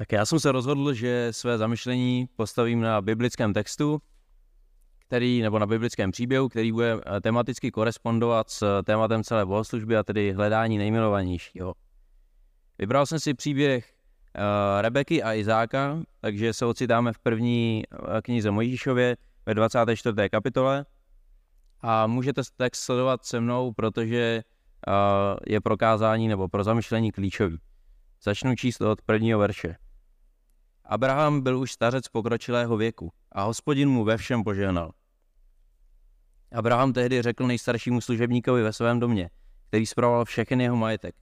Tak já jsem se rozhodl, že své zamyšlení postavím na biblickém textu, který, nebo na biblickém příběhu, který bude eh, tematicky korespondovat s tématem celé bohoslužby, a tedy hledání nejmilovanějšího. Vybral jsem si příběh uh, Rebeky a Izáka, takže se ocitáme v první eh, knize Mojžíšově ve 24. kapitole a můžete text sledovat se mnou, protože je prokázání nebo pro zamyšlení klíčový. Začnu číst od prvního verše. Abraham byl už stařec pokročilého věku a hospodin mu ve všem požehnal. Abraham tehdy řekl nejstaršímu služebníkovi ve svém domě, který zpravoval všechny jeho majetek.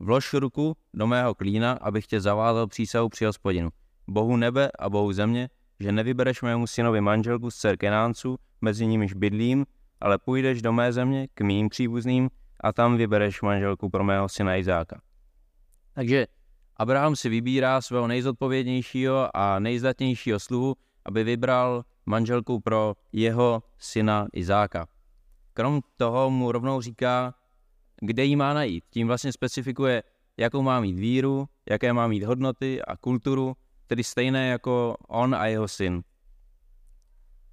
Vlož ruku do mého klína, abych tě zavázal přísahu při hospodinu. Bohu nebe a Bohu země, že nevybereš mému synovi manželku z dcer Kenánců, mezi nimiž bydlím, ale půjdeš do mé země k mým příbuzným a tam vybereš manželku pro mého syna Izáka. Takže Abraham si vybírá svého nejzodpovědnějšího a nejzdatnějšího sluhu, aby vybral manželku pro jeho syna Izáka. Krom toho mu rovnou říká, kde ji má najít. Tím vlastně specifikuje, jakou má mít víru, jaké má mít hodnoty a kulturu, tedy stejné jako on a jeho syn.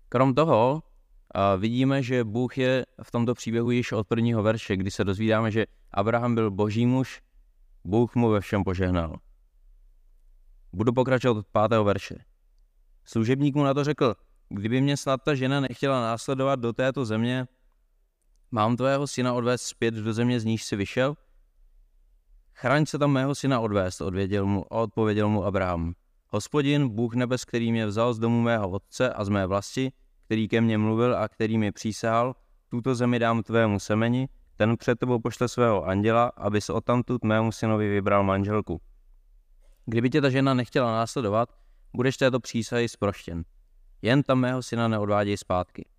Krom toho vidíme, že Bůh je v tomto příběhu již od prvního verše, kdy se dozvídáme, že Abraham byl boží muž, Bůh mu ve všem požehnal. Budu pokračovat od pátého verše. Služebník mu na to řekl, kdyby mě snad ta žena nechtěla následovat do této země, mám tvého syna odvést zpět do země, z níž si vyšel? Chraň se tam mého syna odvést, odvěděl mu, odpověděl mu Abraham. Hospodin, Bůh nebes, který mě vzal z domu mého otce a z mé vlasti, který ke mně mluvil a který mi přísahal, tuto zemi dám tvému semeni, ten před tebou pošle svého anděla, aby se odtamtud mému synovi vybral manželku. Kdyby tě ta žena nechtěla následovat, budeš této přísahy sproštěn. Jen tam mého syna neodváděj zpátky.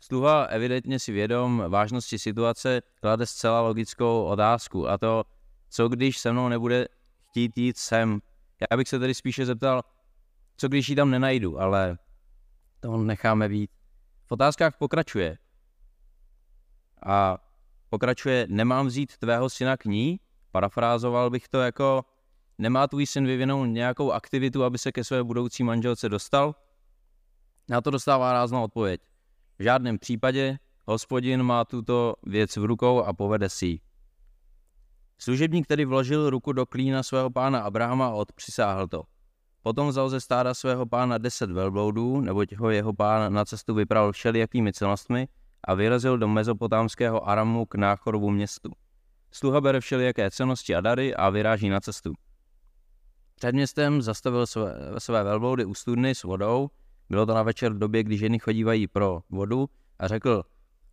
Sluha evidentně si vědom vážnosti situace klade zcela logickou otázku a to, co když se mnou nebude chtít jít sem. Já bych se tedy spíše zeptal, co když ji tam nenajdu, ale to necháme být. V otázkách pokračuje. A pokračuje, nemám vzít tvého syna k ní? Parafrázoval bych to jako, nemá tvůj syn vyvinout nějakou aktivitu, aby se ke své budoucí manželce dostal? Na to dostává ráznou odpověď. V žádném případě hospodin má tuto věc v rukou a povede si ji. Služebník tedy vložil ruku do klína svého pána Abrahama a odpřisáhl to. Potom vzal ze stáda svého pána deset velbloudů, neboť ho jeho pán na cestu vypral všelijakými celostmi a vyrazil do mezopotámského Aramu k náchorovu městu. Sluha bere všelijaké cenosti a dary a vyráží na cestu. Před městem zastavil své, své velbloudy u studny s vodou, bylo to na večer v době, kdy ženy chodívají pro vodu a řekl,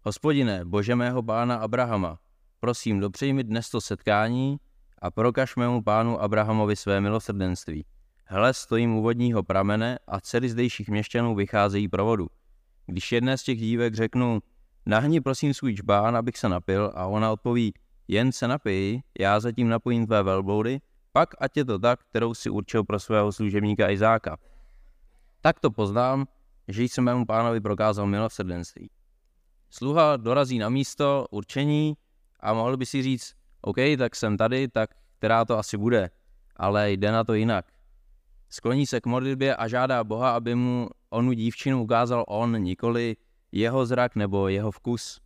hospodine, bože mého pána Abrahama, prosím, dopřej mi dnes to setkání a prokaž mému pánu Abrahamovi své milosrdenství. Hle, stojím u vodního pramene a dcery zdejších měšťanů vycházejí pro vodu. Když jedné z těch dívek řeknu, nahni prosím svůj čbán, abych se napil, a ona odpoví, jen se napij, já zatím napojím tvé velbloudy, pak ať je to tak, kterou si určil pro svého služebníka Izáka. Tak to poznám, že jsem mému pánovi prokázal milosrdenství. Sluha dorazí na místo určení a mohl by si říct, OK, tak jsem tady, tak která to asi bude, ale jde na to jinak. Skloní se k modlitbě a žádá Boha, aby mu onu dívčinu ukázal on, nikoli jeho zrak nebo jeho vkus.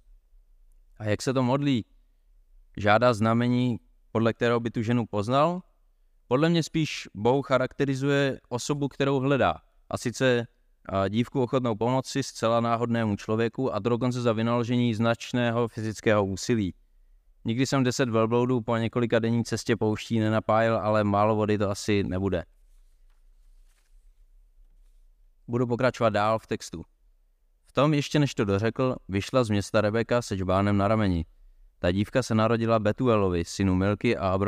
A jak se to modlí? Žádá znamení, podle kterého by tu ženu poznal? Podle mě spíš Bůh charakterizuje osobu, kterou hledá. A sice dívku ochotnou pomoci zcela náhodnému člověku a to dokonce za vynaložení značného fyzického úsilí. Nikdy jsem deset velbloudů po několika denní cestě pouští nenapájel, ale málo vody to asi nebude. Budu pokračovat dál v textu. Tom ještě než to dořekl, vyšla z města Rebeka se čbánem na rameni. Ta dívka se narodila Betuelovi, synu Milky a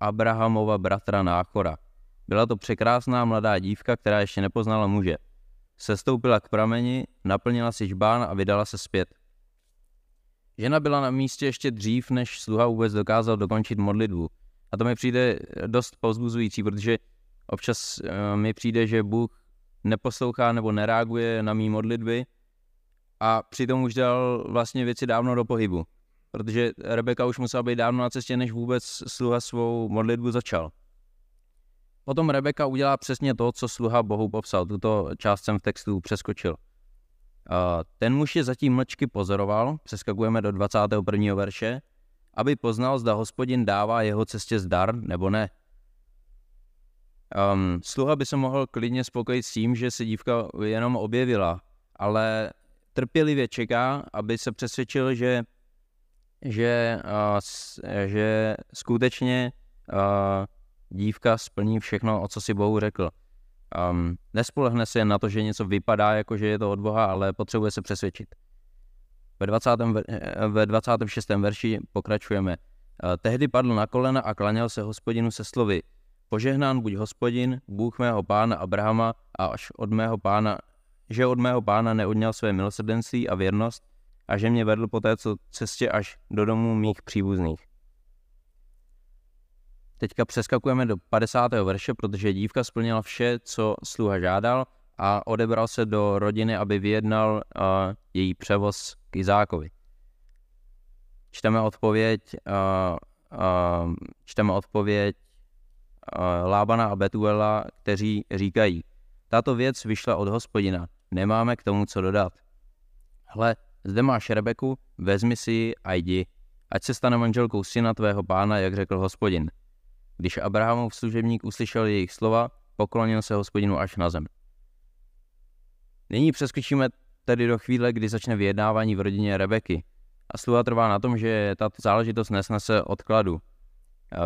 Abrahamova bratra Náchora. Byla to překrásná mladá dívka, která ještě nepoznala muže. Sestoupila k prameni, naplnila si žbán a vydala se zpět. Žena byla na místě ještě dřív, než sluha vůbec dokázal dokončit modlitbu. A to mi přijde dost povzbuzující, protože občas eh, mi přijde, že Bůh neposlouchá nebo nereaguje na mý modlitby a přitom už dal vlastně věci dávno do pohybu. Protože Rebeka už musela být dávno na cestě, než vůbec sluha svou modlitbu začal. Potom Rebeka udělá přesně to, co sluha Bohu popsal. Tuto část jsem v textu přeskočil. Ten muž je zatím mlčky pozoroval, přeskakujeme do 21. verše, aby poznal, zda hospodin dává jeho cestě zdar nebo ne. Um, sluha by se mohl klidně spokojit s tím, že se dívka jenom objevila, ale trpělivě čeká, aby se přesvědčil, že, že, že skutečně dívka splní všechno, o co si Bohu řekl. Um, nespolehne se na to, že něco vypadá jako, že je to od Boha, ale potřebuje se přesvědčit. Ve, 20. ve 26. verši pokračujeme. Tehdy padl na kolena a klaněl se hospodinu se slovy. Požehnán buď hospodin, Bůh mého pána Abrahama a až od mého pána, že od mého pána neodňal své milosrdenství a věrnost a že mě vedl po této cestě až do domů mých příbuzných. Teďka přeskakujeme do 50. verše, protože dívka splnila vše, co sluha žádal a odebral se do rodiny, aby vyjednal uh, její převoz k Izákovi. Čteme odpověď, uh, uh, čteme odpověď Lábana a Betuela, kteří říkají, tato věc vyšla od hospodina, nemáme k tomu co dodat. Hle, zde máš Rebeku, vezmi si ji a jdi, ať se stane manželkou syna tvého pána, jak řekl hospodin. Když Abrahamův služebník uslyšel jejich slova, poklonil se hospodinu až na zem. Nyní přeskočíme tedy do chvíle, kdy začne vyjednávání v rodině Rebeky. A sluha trvá na tom, že tato záležitost nesnese odkladu.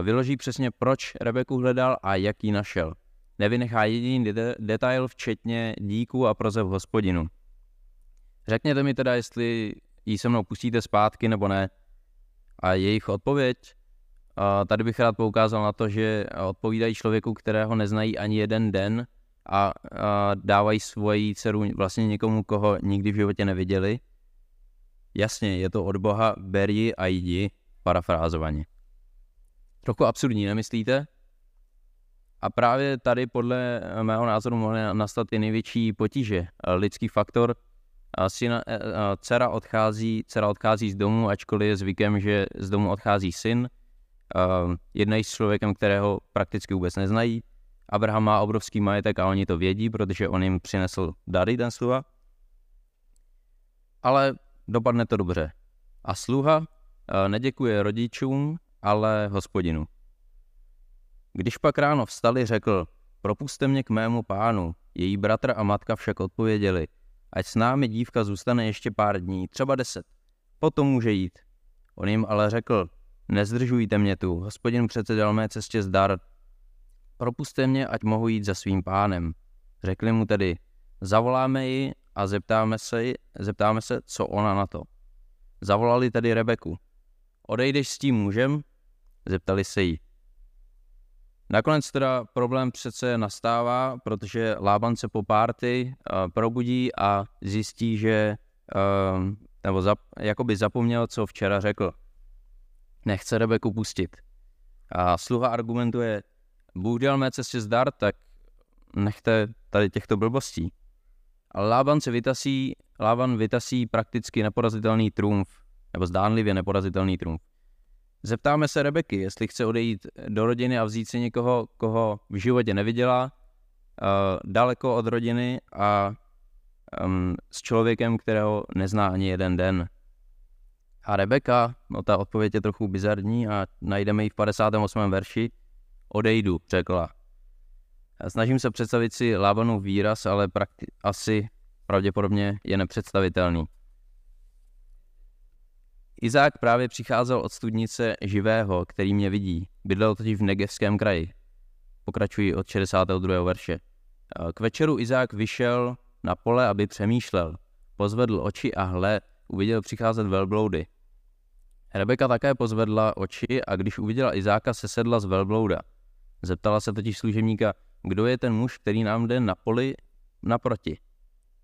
Vyloží přesně, proč Rebeku hledal a jak ji našel. Nevynechá jediný de- detail, včetně díku a prozev hospodinu. Řekněte mi teda, jestli ji se mnou pustíte zpátky nebo ne. A jejich odpověď Tady bych rád poukázal na to, že odpovídají člověku, kterého neznají ani jeden den a dávají svoji dceru vlastně někomu, koho nikdy v životě neviděli. Jasně, je to od Boha, ber ji a jdi, parafrázovaně. Trochu absurdní, nemyslíte? A právě tady podle mého názoru mohly nastat i největší potíže. Lidský faktor, syna, e, dcera, odchází, dcera odchází z domu, ačkoliv je zvykem, že z domu odchází syn, Uh, jednají s člověkem, kterého prakticky vůbec neznají. Abraham má obrovský majetek a oni to vědí, protože on jim přinesl dary, ten sluha. Ale dopadne to dobře. A sluha uh, neděkuje rodičům, ale hospodinu. Když pak ráno vstali, řekl, propuste mě k mému pánu. Její bratr a matka však odpověděli, ať s námi dívka zůstane ještě pár dní, třeba deset. Potom může jít. On jim ale řekl, Nezdržujte mě tu, hospodin přece dal mé cestě zdar. Propuste mě, ať mohu jít za svým pánem. Řekli mu tedy, zavoláme ji a zeptáme se, zeptáme se, co ona na to. Zavolali tedy Rebeku. Odejdeš s tím mužem? Zeptali se jí. Nakonec teda problém přece nastává, protože Lában se po párty uh, probudí a zjistí, že uh, nebo zap, jakoby zapomněl, co včera řekl nechce Rebeku pustit. A sluha argumentuje, Bůh dal mé cestě zdar, tak nechte tady těchto blbostí. Ale Lában se vytasí, Lában vytasí prakticky neporazitelný trumf, nebo zdánlivě neporazitelný trumf. Zeptáme se Rebeky, jestli chce odejít do rodiny a vzít si někoho, koho v životě neviděla, uh, daleko od rodiny a um, s člověkem, kterého nezná ani jeden den. A Rebeka, no ta odpověď je trochu bizarní a najdeme ji v 58. verši. Odejdu, řekla. Snažím se představit si Lábanův výraz, ale prakti- asi pravděpodobně je nepředstavitelný. Izák právě přicházel od studnice živého, který mě vidí. Bydlel totiž v Negevském kraji. Pokračuji od 62. verše. K večeru Izák vyšel na pole, aby přemýšlel. Pozvedl oči a hle, uviděl přicházet velbloudy. Rebeka také pozvedla oči a když uviděla Izáka, se sedla z velblouda. Zeptala se totiž služebníka, kdo je ten muž, který nám jde na poli naproti.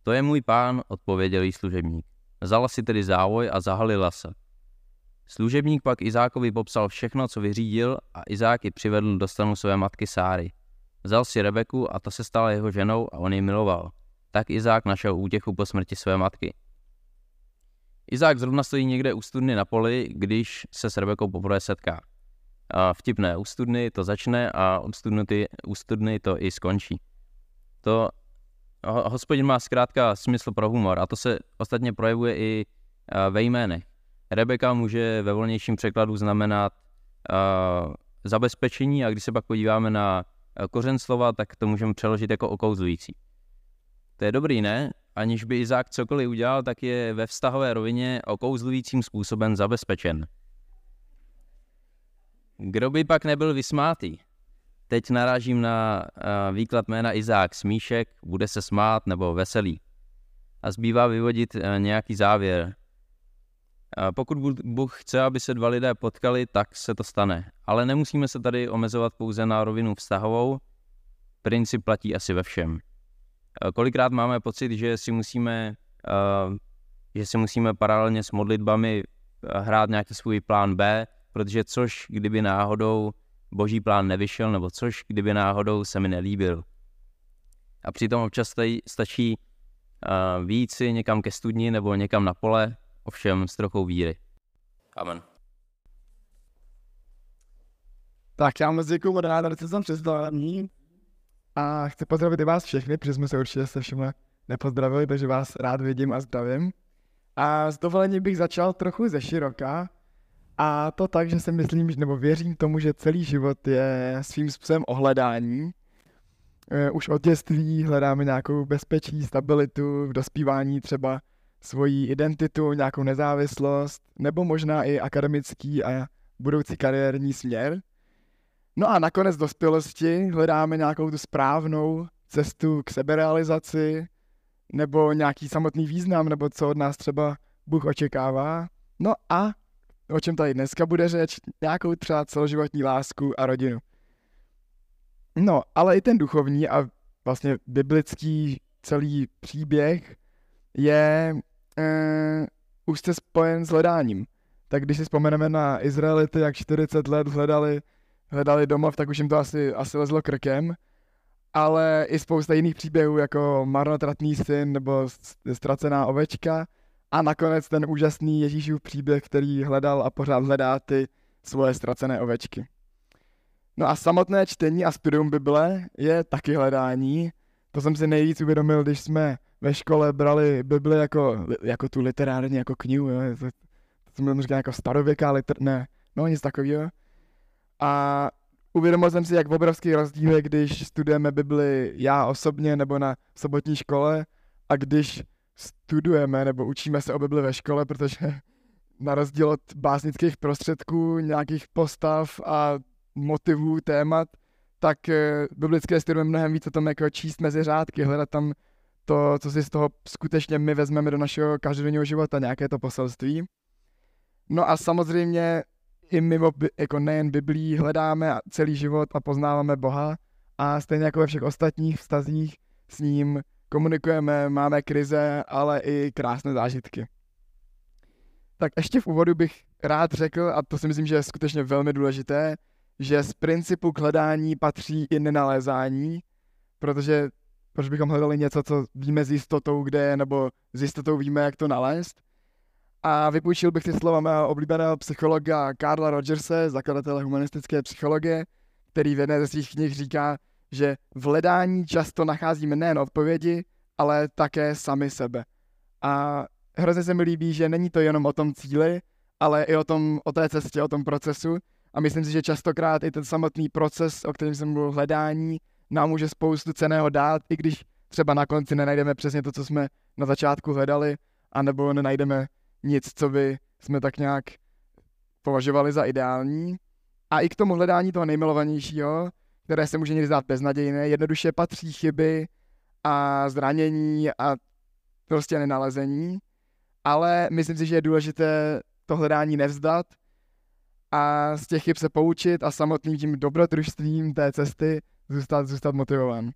To je můj pán, odpověděl jí služebník. Vzala si tedy závoj a zahalila se. Služebník pak Izákovi popsal všechno, co vyřídil a Izák ji přivedl do stanu své matky Sáry. Vzal si Rebeku a ta se stala jeho ženou a on ji miloval. Tak Izák našel útěchu po smrti své matky. Izák zrovna stojí někde u studny na poli, když se s Rebekou poprvé setká. a vtipné u studny to začne a studny, u studny to i skončí. To hospodin má zkrátka smysl pro humor a to se ostatně projevuje i ve jménech. Rebeka může ve volnějším překladu znamenat uh, zabezpečení a když se pak podíváme na kořen slova, tak to můžeme přeložit jako okouzlující. To je dobrý, ne? Aniž by Izák cokoliv udělal, tak je ve vztahové rovině okouzlujícím způsobem zabezpečen. Kdo by pak nebyl vysmátý? Teď narážím na uh, výklad jména Izák smíšek, bude se smát nebo veselý. A zbývá vyvodit uh, nějaký závěr. Pokud Bůh chce, aby se dva lidé potkali, tak se to stane. Ale nemusíme se tady omezovat pouze na rovinu vztahovou. Princip platí asi ve všem. Kolikrát máme pocit, že si musíme, že si musíme paralelně s modlitbami hrát nějaký svůj plán B, protože což kdyby náhodou boží plán nevyšel, nebo což kdyby náhodou se mi nelíbil. A přitom občas stačí víc někam ke studni nebo někam na pole, ovšem s trochou víry. Amen. Tak já moc děkuji moderátorce za představení a chci pozdravit i vás všechny, protože jsme se určitě se všemi nepozdravili, takže vás rád vidím a zdravím. A z dovolení bych začal trochu ze široka, a to tak, že si myslím, nebo věřím tomu, že celý život je svým způsobem ohledání. E, už od dětství hledáme nějakou bezpečí, stabilitu, v dospívání třeba svoji identitu, nějakou nezávislost, nebo možná i akademický a budoucí kariérní směr. No a nakonec dospělosti hledáme nějakou tu správnou cestu k seberealizaci, nebo nějaký samotný význam, nebo co od nás třeba Bůh očekává. No a o čem tady dneska bude řeč, nějakou třeba celoživotní lásku a rodinu. No, ale i ten duchovní a vlastně biblický celý příběh je eh, už se spojen s hledáním. Tak když si vzpomeneme na Izraelity, jak 40 let hledali, hledali domov, tak už jim to asi, asi lezlo krkem. Ale i spousta jiných příběhů, jako marnotratný syn nebo ztracená ovečka, a nakonec ten úžasný Ježíšův příběh, který hledal a pořád hledá ty svoje ztracené ovečky. No a samotné čtení a studium Bible je taky hledání. To jsem si nejvíc uvědomil, když jsme ve škole brali Bibli jako, jako tu literární jako knihu. Jo. To, to jsem říkal jako starověká liter... Ne, no nic takového. A uvědomil jsem si, jak obrovský rozdíl je, když studujeme Bibli já osobně nebo na sobotní škole a když studujeme nebo učíme se o Bibli ve škole, protože na rozdíl od básnických prostředků, nějakých postav a motivů, témat, tak eh, biblické studium mnohem víc o tom, jako číst mezi řádky, hledat tam to, co si z toho skutečně my vezmeme do našeho každodenního života, nějaké to poselství. No a samozřejmě i mimo, jako nejen Biblí, hledáme celý život a poznáváme Boha a stejně jako ve všech ostatních vztazích s ním komunikujeme, máme krize, ale i krásné zážitky. Tak ještě v úvodu bych rád řekl, a to si myslím, že je skutečně velmi důležité, že z principu k hledání patří i nenalézání, protože proč bychom hledali něco, co víme s jistotou, kde je, nebo s jistotou víme, jak to nalézt. A vypůjčil bych ty slova mého oblíbeného psychologa Karla Rogerse, zakladatele humanistické psychologie, který v jedné ze svých knih říká, že v hledání často nacházíme nejen odpovědi, ale také sami sebe. A hrozně se mi líbí, že není to jenom o tom cíli, ale i o, tom, o té cestě, o tom procesu. A myslím si, že častokrát i ten samotný proces, o kterém jsem mluvil, hledání, nám může spoustu ceného dát, i když třeba na konci nenajdeme přesně to, co jsme na začátku hledali, anebo nenajdeme nic, co by jsme tak nějak považovali za ideální. A i k tomu hledání toho nejmilovanějšího které se může někdy zdát beznadějné, jednoduše patří chyby a zranění a prostě nenalezení, ale myslím si, že je důležité to hledání nevzdat a z těch chyb se poučit a samotným tím dobrodružstvím té cesty zůstat, zůstat motivován.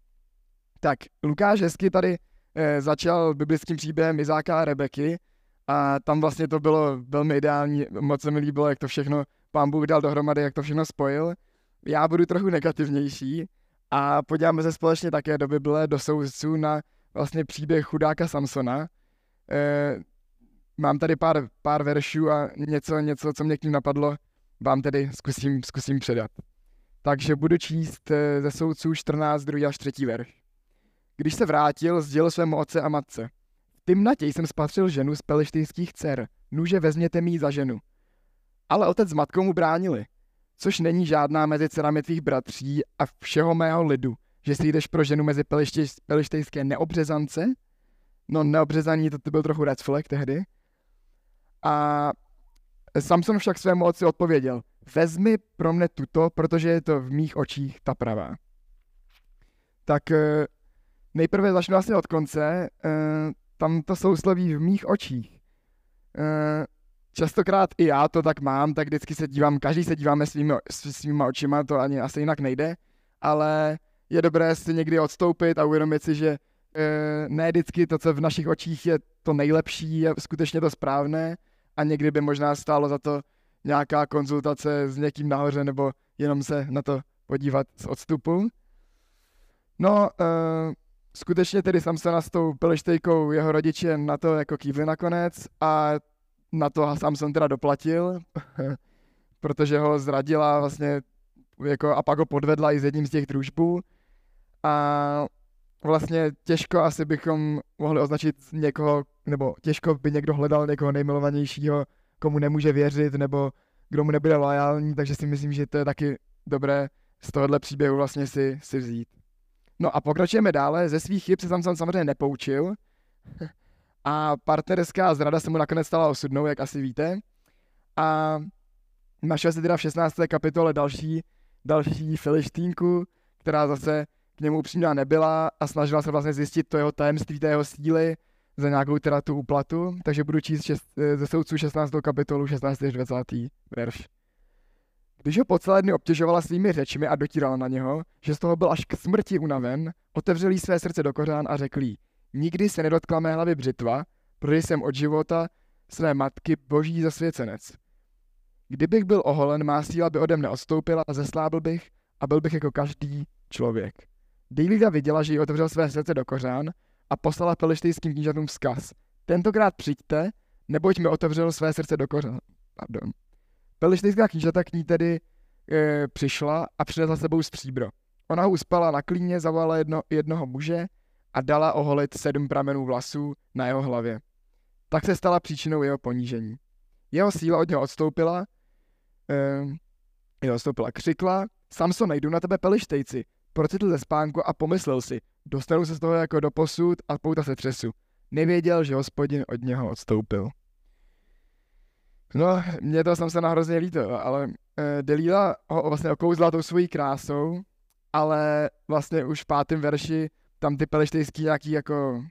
Tak, Lukáš hezky tady e, začal biblickým příběhem Izáka a Rebeky a tam vlastně to bylo velmi ideální, moc se mi líbilo, jak to všechno pán Bůh dal dohromady, jak to všechno spojil já budu trochu negativnější a podíváme se společně také do Bible, do soudců na vlastně příběh chudáka Samsona. E, mám tady pár, pár veršů a něco, něco, co mě k ním napadlo. vám tedy zkusím, zkusím předat. Takže budu číst eh, ze soudců 14, 2 až 3 verš. Když se vrátil, sdělil svému otce a matce. V Tymnatě jsem spatřil ženu z pelištejských dcer. Nuže vezměte mi za ženu. Ale otec s matkou mu bránili, což není žádná mezi dcerami tvých bratří a všeho mého lidu, že si jdeš pro ženu mezi pelištejské neobřezance? No neobřezaní, to, to byl trochu red flag tehdy. A Samson však svému otci odpověděl, vezmi pro mne tuto, protože je to v mých očích ta pravá. Tak eh, nejprve začnu asi od konce. Eh, tam to sousloví v mých očích. Eh, častokrát i já to tak mám, tak vždycky se dívám, každý se díváme svými, svýma očima, to ani asi jinak nejde, ale je dobré si někdy odstoupit a uvědomit si, že ne vždycky to, co v našich očích je to nejlepší, je skutečně to správné a někdy by možná stálo za to nějaká konzultace s někým nahoře nebo jenom se na to podívat z odstupu. No, uh, skutečně tedy Samsona s tou jeho rodiče na to jako kývli nakonec a na to Samson teda doplatil, protože ho zradila vlastně jako a pak ho podvedla i s jedním z těch družbů a vlastně těžko asi bychom mohli označit někoho, nebo těžko by někdo hledal někoho nejmilovanějšího, komu nemůže věřit, nebo kdo mu nebude lojální, takže si myslím, že to je taky dobré z tohohle příběhu vlastně si, si vzít. No a pokračujeme dále, ze svých chyb se Samson samozřejmě nepoučil a partnerská zrada se mu nakonec stala osudnou, jak asi víte. A našel se teda v 16. kapitole další, další filištínku, která zase k němu upřímná nebyla a snažila se vlastně zjistit to jeho tajemství, té jeho síly za nějakou teda tu úplatu, takže budu číst šest, eh, ze soudců 16. kapitolu 16. až 20. verš. Když ho po celé dny obtěžovala svými řečmi a dotírala na něho, že z toho byl až k smrti unaven, otevřel jí své srdce do kořán a řekl jí, nikdy se nedotkla mé hlavy břitva, protože jsem od života své matky boží zasvěcenec. Kdybych byl oholen, má síla by ode mne odstoupila a zeslábil bych a byl bych jako každý člověk. Dejlida viděla, že jí otevřel své srdce do kořán a poslala pelištejským knížatům vzkaz. Tentokrát přijďte, neboť mi otevřel své srdce do kořán. Pardon. Pelištejská knížata k ní tedy e, přišla a přinesla sebou stříbro. Ona ho uspala na klíně, zavolala jedno, jednoho muže a dala oholit sedm pramenů vlasů na jeho hlavě. Tak se stala příčinou jeho ponížení. Jeho síla od něho odstoupila, e, jeho odstoupila, křikla, Samson, jdu na tebe pelištejci, procitl ze spánku a pomyslel si, dostanu se z toho jako do posud a pouta se třesu. Nevěděl, že hospodin od něho odstoupil. No, mě to jsem se hrozně líto, ale eh, Delila ho vlastně okouzla tou svojí krásou, ale vlastně už v pátém verši tam ty pelištejský nějaký jako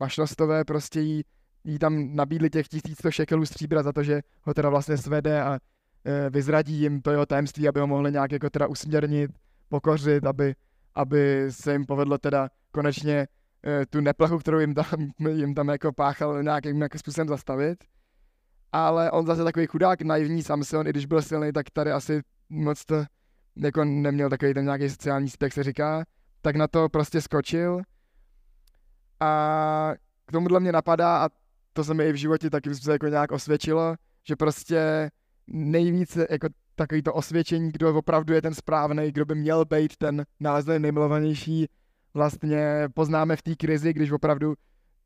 mašlostové prostě jí, jí tam nabídli těch 1100 šekelů stříbra za to, že ho teda vlastně svede a e, vyzradí jim to jeho tajemství, aby ho mohli nějak jako teda usměrnit pokořit, aby, aby se jim povedlo teda konečně e, tu neplechu, kterou jim tam, jim tam jako páchal nějakým jako způsobem zastavit. Ale on zase takový chudák, naivní Samson, i když byl silný, tak tady asi moc to jako neměl takový ten nějaký sociální jak se říká, tak na to prostě skočil. A k tomuhle mě napadá, a to se mi i v životě taky jako nějak osvědčilo, že prostě nejvíce jako takový to osvědčení, kdo opravdu je ten správný, kdo by měl být ten nálezný nejmilovanější, vlastně poznáme v té krizi, když opravdu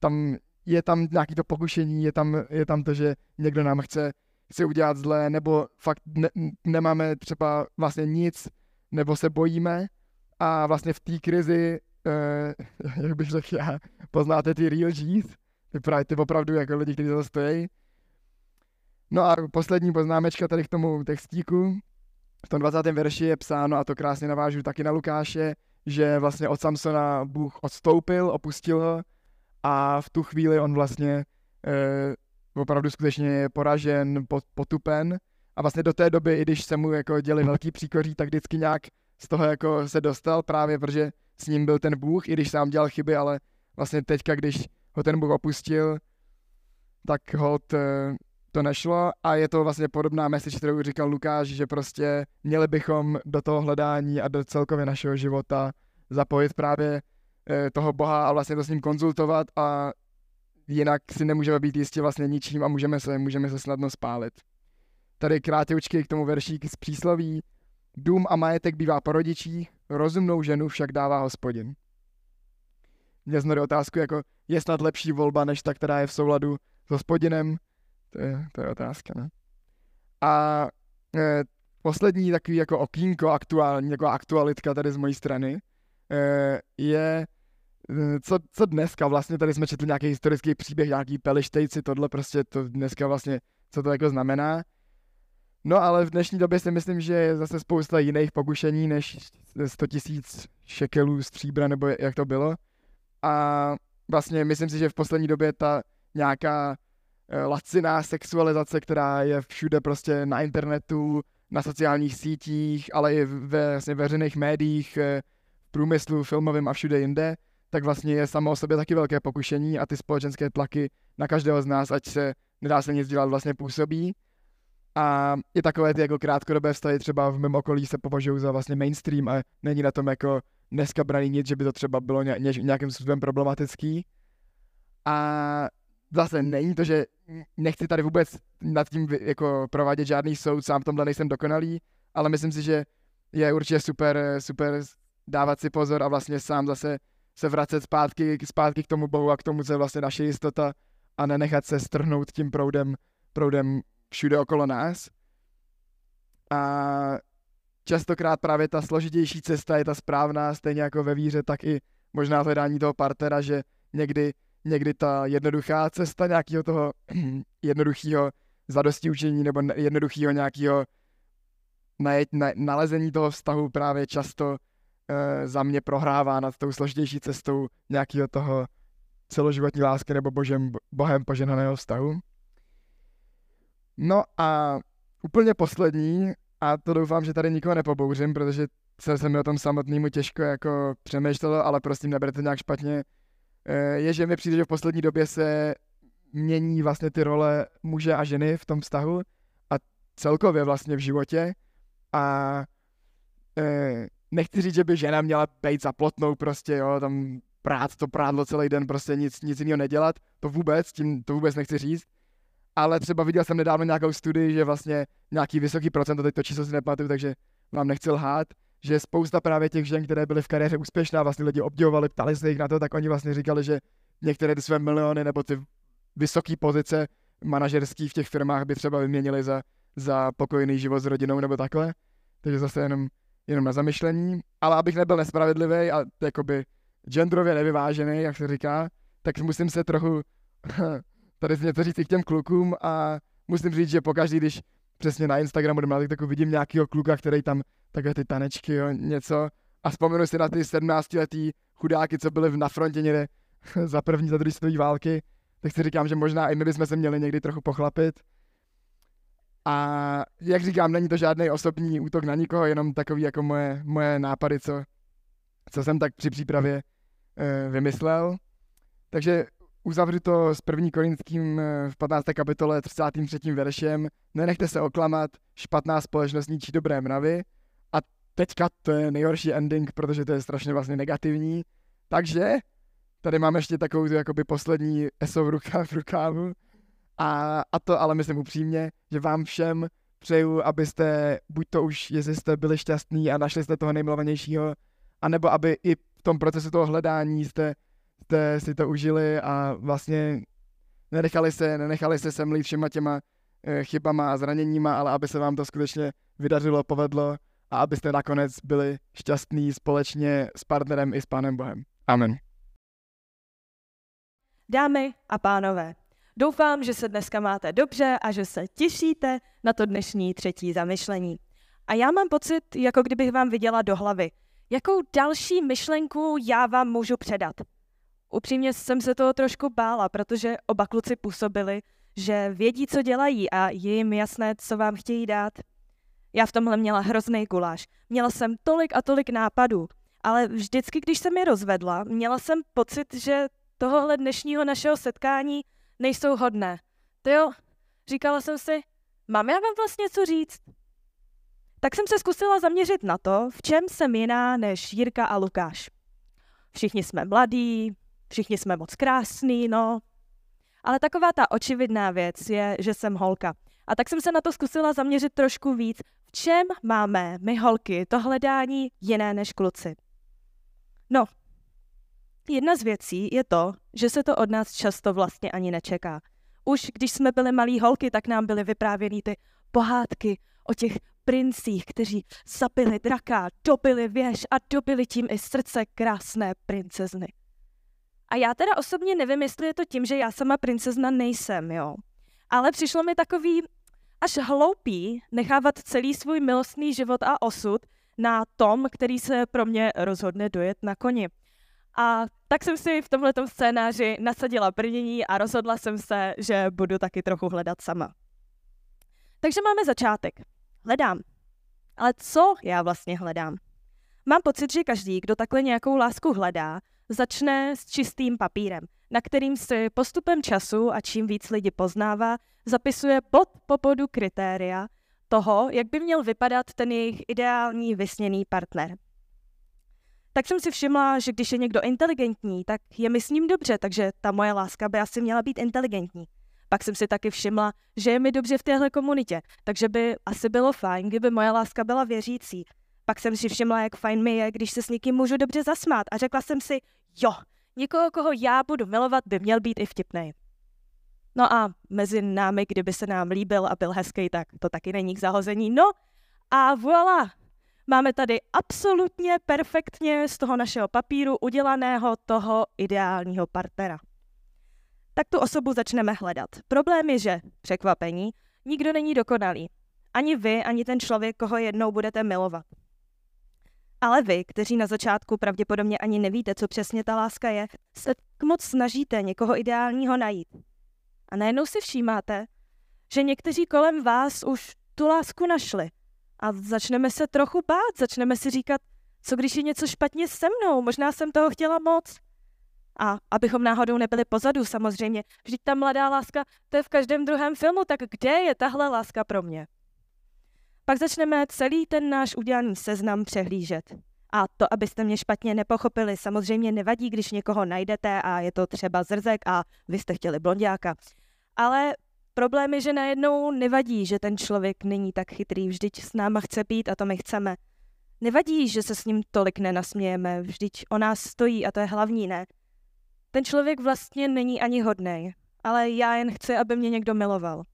tam je tam nějaký to pokušení, je tam, je tam to, že někdo nám chce, chce udělat zlé, nebo fakt ne, nemáme třeba vlastně nic, nebo se bojíme. A vlastně v té krizi, eh, jak bych řekl já, poznáte ty real G's, ty, ty opravdu jako lidi, kteří za to stojí, No a poslední poznámečka tady k tomu textíku. V tom 20. verši je psáno, a to krásně navážu taky na Lukáše, že vlastně od Samsona Bůh odstoupil, opustil ho a v tu chvíli on vlastně e, opravdu skutečně je poražen, potupen a vlastně do té doby, i když se mu jako děli velký příkoří, tak vždycky nějak z toho jako se dostal právě, protože s ním byl ten Bůh, i když sám dělal chyby, ale vlastně teďka, když ho ten Bůh opustil, tak hod e, to nešlo a je to vlastně podobná message, kterou říkal Lukáš, že prostě měli bychom do toho hledání a do celkově našeho života zapojit právě eh, toho Boha a vlastně to s ním konzultovat a jinak si nemůžeme být jistě vlastně ničím a můžeme se, můžeme se snadno spálit. tady krátěučky k tomu veršík z přísloví. Dům a majetek bývá po rodičích, rozumnou ženu však dává hospodin. Mě znamená otázku, jako je snad lepší volba, než ta, která je v souladu s hospodinem? To je, to je otázka, ne? A e, poslední takový jako okýnko aktuální, jako aktualitka tady z mojí strany, e, je e, co, co dneska vlastně, tady jsme četli nějaký historický příběh, nějaký pelištejci, tohle prostě to dneska vlastně, co to jako znamená. No ale v dnešní době si myslím, že je zase spousta jiných pokušení než 100 tisíc šekelů stříbra, nebo jak to bylo. A vlastně myslím si, že v poslední době ta nějaká laciná sexualizace, která je všude prostě na internetu, na sociálních sítích, ale i ve vlastně veřejných médiích, eh, v průmyslu, filmovém a všude jinde, tak vlastně je samo o sobě taky velké pokušení a ty společenské tlaky na každého z nás, ať se nedá se nic dělat, vlastně působí. A i takové ty jako krátkodobé vztahy třeba v mém okolí se považují za vlastně mainstream a není na tom jako dneska braný nic, že by to třeba bylo nějakým způsobem problematický. A zase není to, že nechci tady vůbec nad tím jako provádět žádný soud, sám v tomhle nejsem dokonalý, ale myslím si, že je určitě super, super dávat si pozor a vlastně sám zase se vracet zpátky, zpátky k tomu bohu a k tomu, co je vlastně naše jistota a nenechat se strhnout tím proudem, proudem všude okolo nás. A častokrát právě ta složitější cesta je ta správná, stejně jako ve víře, tak i možná hledání toho partnera, že někdy, někdy ta jednoduchá cesta nějakého toho jednoduchého zadosti učení nebo jednoduchého nějakého najet, na, nalezení toho vztahu právě často e, za mě prohrává nad tou složitější cestou nějakého toho celoživotní lásky nebo božem, bohem poženaného vztahu. No a úplně poslední, a to doufám, že tady nikoho nepobouřím, protože se, se mi o tom samotnému těžko jako přemýšlelo, ale prosím, neberte nějak špatně, je, že mi přijde, že v poslední době se mění vlastně ty role muže a ženy v tom vztahu a celkově vlastně v životě. A e, nechci říct, že by žena měla být zaplotnou prostě, jo, tam prát to prádlo celý den, prostě nic, nic jiného nedělat, to vůbec, tím to vůbec nechci říct, ale třeba viděl jsem nedávno nějakou studii, že vlastně nějaký vysoký procent, teď to číslo si nepamatuju, takže vám nechci lhát, že spousta právě těch žen, které byly v kariéře úspěšná, vlastně lidi obdivovali, ptali se jich na to, tak oni vlastně říkali, že některé ty své miliony nebo ty vysoké pozice manažerský v těch firmách by třeba vyměnili za, za pokojný život s rodinou nebo takhle. Takže zase jenom, jenom na zamyšlení. Ale abych nebyl nespravedlivý a jakoby genderově nevyvážený, jak se říká, tak musím se trochu tady něco říct i k těm klukům a musím říct, že pokaždý, když přesně na Instagramu nebo na TikToku vidím nějakého kluka, který tam takové ty tanečky, jo, něco a vzpomenu si na ty 17-letý chudáky, co byli na frontě někde za první, za druhé světové války, tak si říkám, že možná i my bychom se měli někdy trochu pochlapit. A jak říkám, není to žádný osobní útok na nikoho, jenom takový jako moje, moje nápady, co, co jsem tak při přípravě e, vymyslel. Takže Uzavřu to s první korinským eh, v 15. kapitole 33. veršem. Nenechte se oklamat, špatná společnost ničí dobré mravy. Teďka to je nejhorší ending, protože to je strašně vlastně negativní. Takže tady máme ještě takovou tu jakoby poslední eso v, ruka, v rukávu. A, a to ale myslím upřímně, že vám všem přeju, abyste, buď to už, jestli jste byli šťastní a našli jste toho nejmilovanějšího, anebo aby i v tom procesu toho hledání jste jste si to užili a vlastně nenechali se, nenechali se semlít všema těma e, chybama a zraněníma, ale aby se vám to skutečně vydařilo, povedlo a abyste nakonec byli šťastní společně s partnerem i s Pánem Bohem. Amen. Dámy a pánové, doufám, že se dneska máte dobře a že se těšíte na to dnešní třetí zamyšlení. A já mám pocit, jako kdybych vám viděla do hlavy. Jakou další myšlenku já vám můžu předat? Upřímně jsem se toho trošku bála, protože oba kluci působili, že vědí, co dělají a je jim jasné, co vám chtějí dát. Já v tomhle měla hrozný guláš. Měla jsem tolik a tolik nápadů, ale vždycky, když jsem je rozvedla, měla jsem pocit, že tohohle dnešního našeho setkání nejsou hodné. To jo, říkala jsem si, mám já vám vlastně co říct? Tak jsem se zkusila zaměřit na to, v čem jsem jiná než Jirka a Lukáš. Všichni jsme mladí, všichni jsme moc krásní, no. Ale taková ta očividná věc je, že jsem holka. A tak jsem se na to zkusila zaměřit trošku víc. V čem máme my holky to hledání jiné než kluci? No, jedna z věcí je to, že se to od nás často vlastně ani nečeká. Už když jsme byli malí holky, tak nám byly vyprávěny ty pohádky o těch princích, kteří zapili draka, dobili věž a dobili tím i srdce krásné princezny. A já teda osobně nevím, jestli je to tím, že já sama princezna nejsem, jo. Ale přišlo mi takový až hloupý nechávat celý svůj milostný život a osud na tom, který se pro mě rozhodne dojet na koni. A tak jsem si v tomto scénáři nasadila brnění a rozhodla jsem se, že budu taky trochu hledat sama. Takže máme začátek. Hledám. Ale co já vlastně hledám? Mám pocit, že každý, kdo takhle nějakou lásku hledá, začne s čistým papírem, na kterým si postupem času a čím víc lidi poznává, zapisuje pod popodu kritéria toho, jak by měl vypadat ten jejich ideální vysněný partner. Tak jsem si všimla, že když je někdo inteligentní, tak je mi s ním dobře, takže ta moje láska by asi měla být inteligentní. Pak jsem si taky všimla, že je mi dobře v téhle komunitě, takže by asi bylo fajn, kdyby moje láska byla věřící. Pak jsem si všimla, jak fajn mi je, když se s někým můžu dobře zasmát a řekla jsem si, jo, někoho, koho já budu milovat, by měl být i vtipný. No a mezi námi, kdyby se nám líbil a byl hezký, tak to taky není k zahození. No a voilà, máme tady absolutně perfektně z toho našeho papíru udělaného toho ideálního partnera tak tu osobu začneme hledat. Problém je, že, překvapení, nikdo není dokonalý. Ani vy, ani ten člověk, koho jednou budete milovat. Ale vy, kteří na začátku pravděpodobně ani nevíte, co přesně ta láska je, se moc snažíte někoho ideálního najít. A najednou si všímáte, že někteří kolem vás už tu lásku našli. A začneme se trochu bát, začneme si říkat, co když je něco špatně se mnou, možná jsem toho chtěla moc. A abychom náhodou nebyli pozadu, samozřejmě. Vždyť ta mladá láska, to je v každém druhém filmu, tak kde je tahle láska pro mě? Pak začneme celý ten náš udělaný seznam přehlížet. A to, abyste mě špatně nepochopili, samozřejmě nevadí, když někoho najdete a je to třeba zrzek a vy jste chtěli blondiáka. Ale problém je, že najednou nevadí, že ten člověk není tak chytrý, vždyť s náma chce být a to my chceme. Nevadí, že se s ním tolik nenasmějeme, vždyť o nás stojí a to je hlavní, ne? Ten člověk vlastně není ani hodnej, ale já jen chci, aby mě někdo miloval.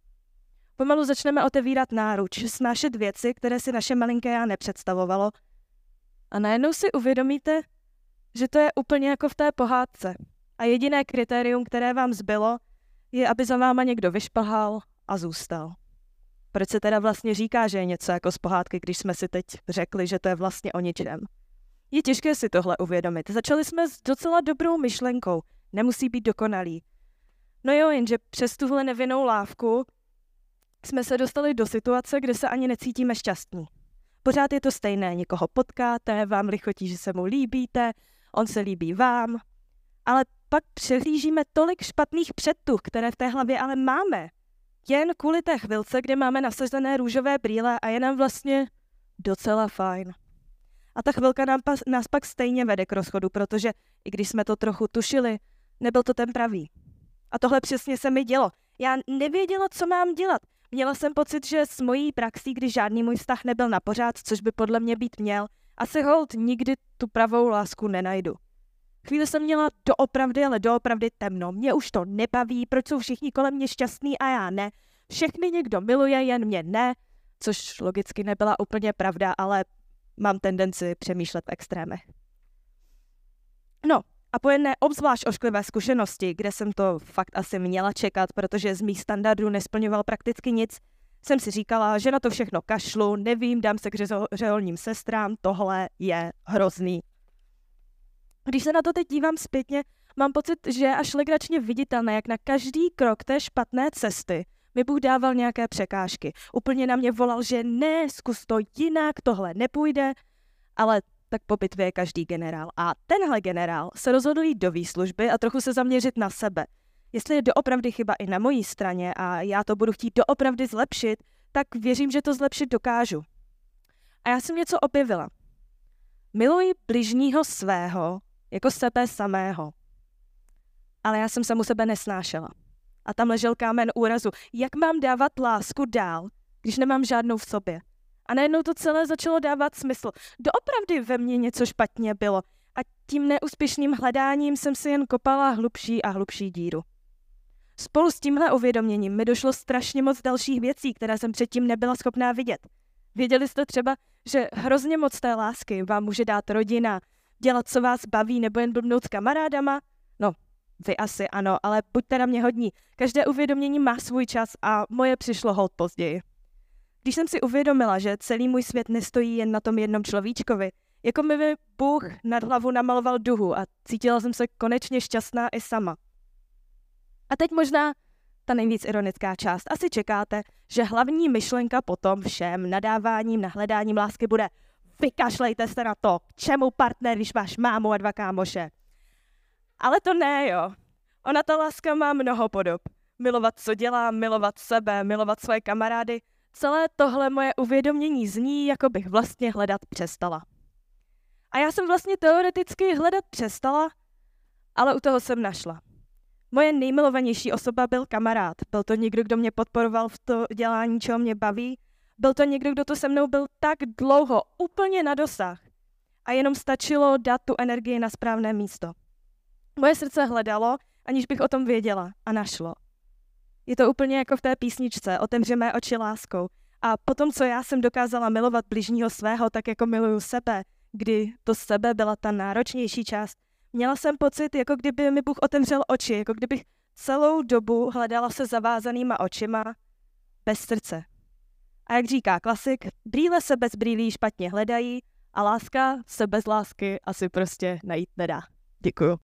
Pomalu začneme otevírat náruč, snášet věci, které si naše malinké já nepředstavovalo. A najednou si uvědomíte, že to je úplně jako v té pohádce. A jediné kritérium, které vám zbylo, je, aby za váma někdo vyšplhal a zůstal. Proč se teda vlastně říká, že je něco jako z pohádky, když jsme si teď řekli, že to je vlastně o ničem? Je těžké si tohle uvědomit. Začali jsme s docela dobrou myšlenkou. Nemusí být dokonalý. No jo, jenže přes tuhle nevinnou lávku jsme se dostali do situace, kde se ani necítíme šťastní. Pořád je to stejné, někoho potkáte, vám lichotí, že se mu líbíte, on se líbí vám, ale pak přehlížíme tolik špatných předtuch, které v té hlavě ale máme. Jen kvůli té chvilce, kde máme nasazené růžové brýle a je nám vlastně docela fajn. A ta chvilka nám pas, nás pak stejně vede k rozchodu, protože i když jsme to trochu tušili, nebyl to ten pravý. A tohle přesně se mi dělo. Já nevěděla, co mám dělat. Měla jsem pocit, že s mojí praxí, když žádný můj vztah nebyl na pořád, což by podle mě být měl, asi hold nikdy tu pravou lásku nenajdu. Chvíli jsem měla doopravdy, ale doopravdy temno. Mě už to nebaví, proč jsou všichni kolem mě šťastní a já ne. Všechny někdo miluje, jen mě ne. Což logicky nebyla úplně pravda, ale mám tendenci přemýšlet v extrémech. No, a po jedné obzvlášť ošklivé zkušenosti, kde jsem to fakt asi měla čekat, protože z mých standardů nesplňoval prakticky nic, jsem si říkala, že na to všechno kašlu, nevím, dám se k řeholním sestrám, tohle je hrozný. Když se na to teď dívám zpětně, mám pocit, že je až legračně viditelné, jak na každý krok té špatné cesty mi Bůh dával nějaké překážky. Úplně na mě volal, že ne, zkus to jinak, tohle nepůjde, ale tak po bitvě je každý generál. A tenhle generál se rozhodl jít do výslužby a trochu se zaměřit na sebe. Jestli je doopravdy chyba i na mojí straně a já to budu chtít doopravdy zlepšit, tak věřím, že to zlepšit dokážu. A já jsem něco objevila. Miluji bližního svého jako sebe samého. Ale já jsem samu sebe nesnášela. A tam ležel kámen úrazu. Jak mám dávat lásku dál, když nemám žádnou v sobě? A najednou to celé začalo dávat smysl. Doopravdy ve mně něco špatně bylo. A tím neúspěšným hledáním jsem si jen kopala hlubší a hlubší díru. Spolu s tímhle uvědoměním mi došlo strašně moc dalších věcí, které jsem předtím nebyla schopná vidět. Věděli jste třeba, že hrozně moc té lásky vám může dát rodina, dělat, co vás baví, nebo jen blbnout s kamarádama? No, vy asi ano, ale buďte na mě hodní. Každé uvědomění má svůj čas a moje přišlo hold později. Když jsem si uvědomila, že celý můj svět nestojí jen na tom jednom človíčkovi, jako mi Bůh nad hlavu namaloval duhu a cítila jsem se konečně šťastná i sama. A teď možná ta nejvíc ironická část. Asi čekáte, že hlavní myšlenka potom všem nadáváním, nahledáním lásky bude vykašlejte se na to, čemu partner, když máš mámu a dva kámoše. Ale to ne, jo. Ona ta láska má mnoho podob. Milovat, co dělá, milovat sebe, milovat své kamarády. Celé tohle moje uvědomění zní, jako bych vlastně hledat přestala. A já jsem vlastně teoreticky hledat přestala, ale u toho jsem našla. Moje nejmilovanější osoba byl kamarád. Byl to někdo, kdo mě podporoval v to dělání, čeho mě baví. Byl to někdo, kdo to se mnou byl tak dlouho, úplně na dosah. A jenom stačilo dát tu energii na správné místo. Moje srdce hledalo, aniž bych o tom věděla, a našlo. Je to úplně jako v té písničce Otevři mé oči láskou. A potom, co já jsem dokázala milovat bližního svého, tak jako miluju sebe, kdy to sebe byla ta náročnější část, Měla jsem pocit, jako kdyby mi Bůh otevřel oči, jako kdybych celou dobu hledala se zavázanýma očima bez srdce. A jak říká klasik, brýle se bez brýlí špatně hledají a láska se bez lásky asi prostě najít nedá. Děkuju.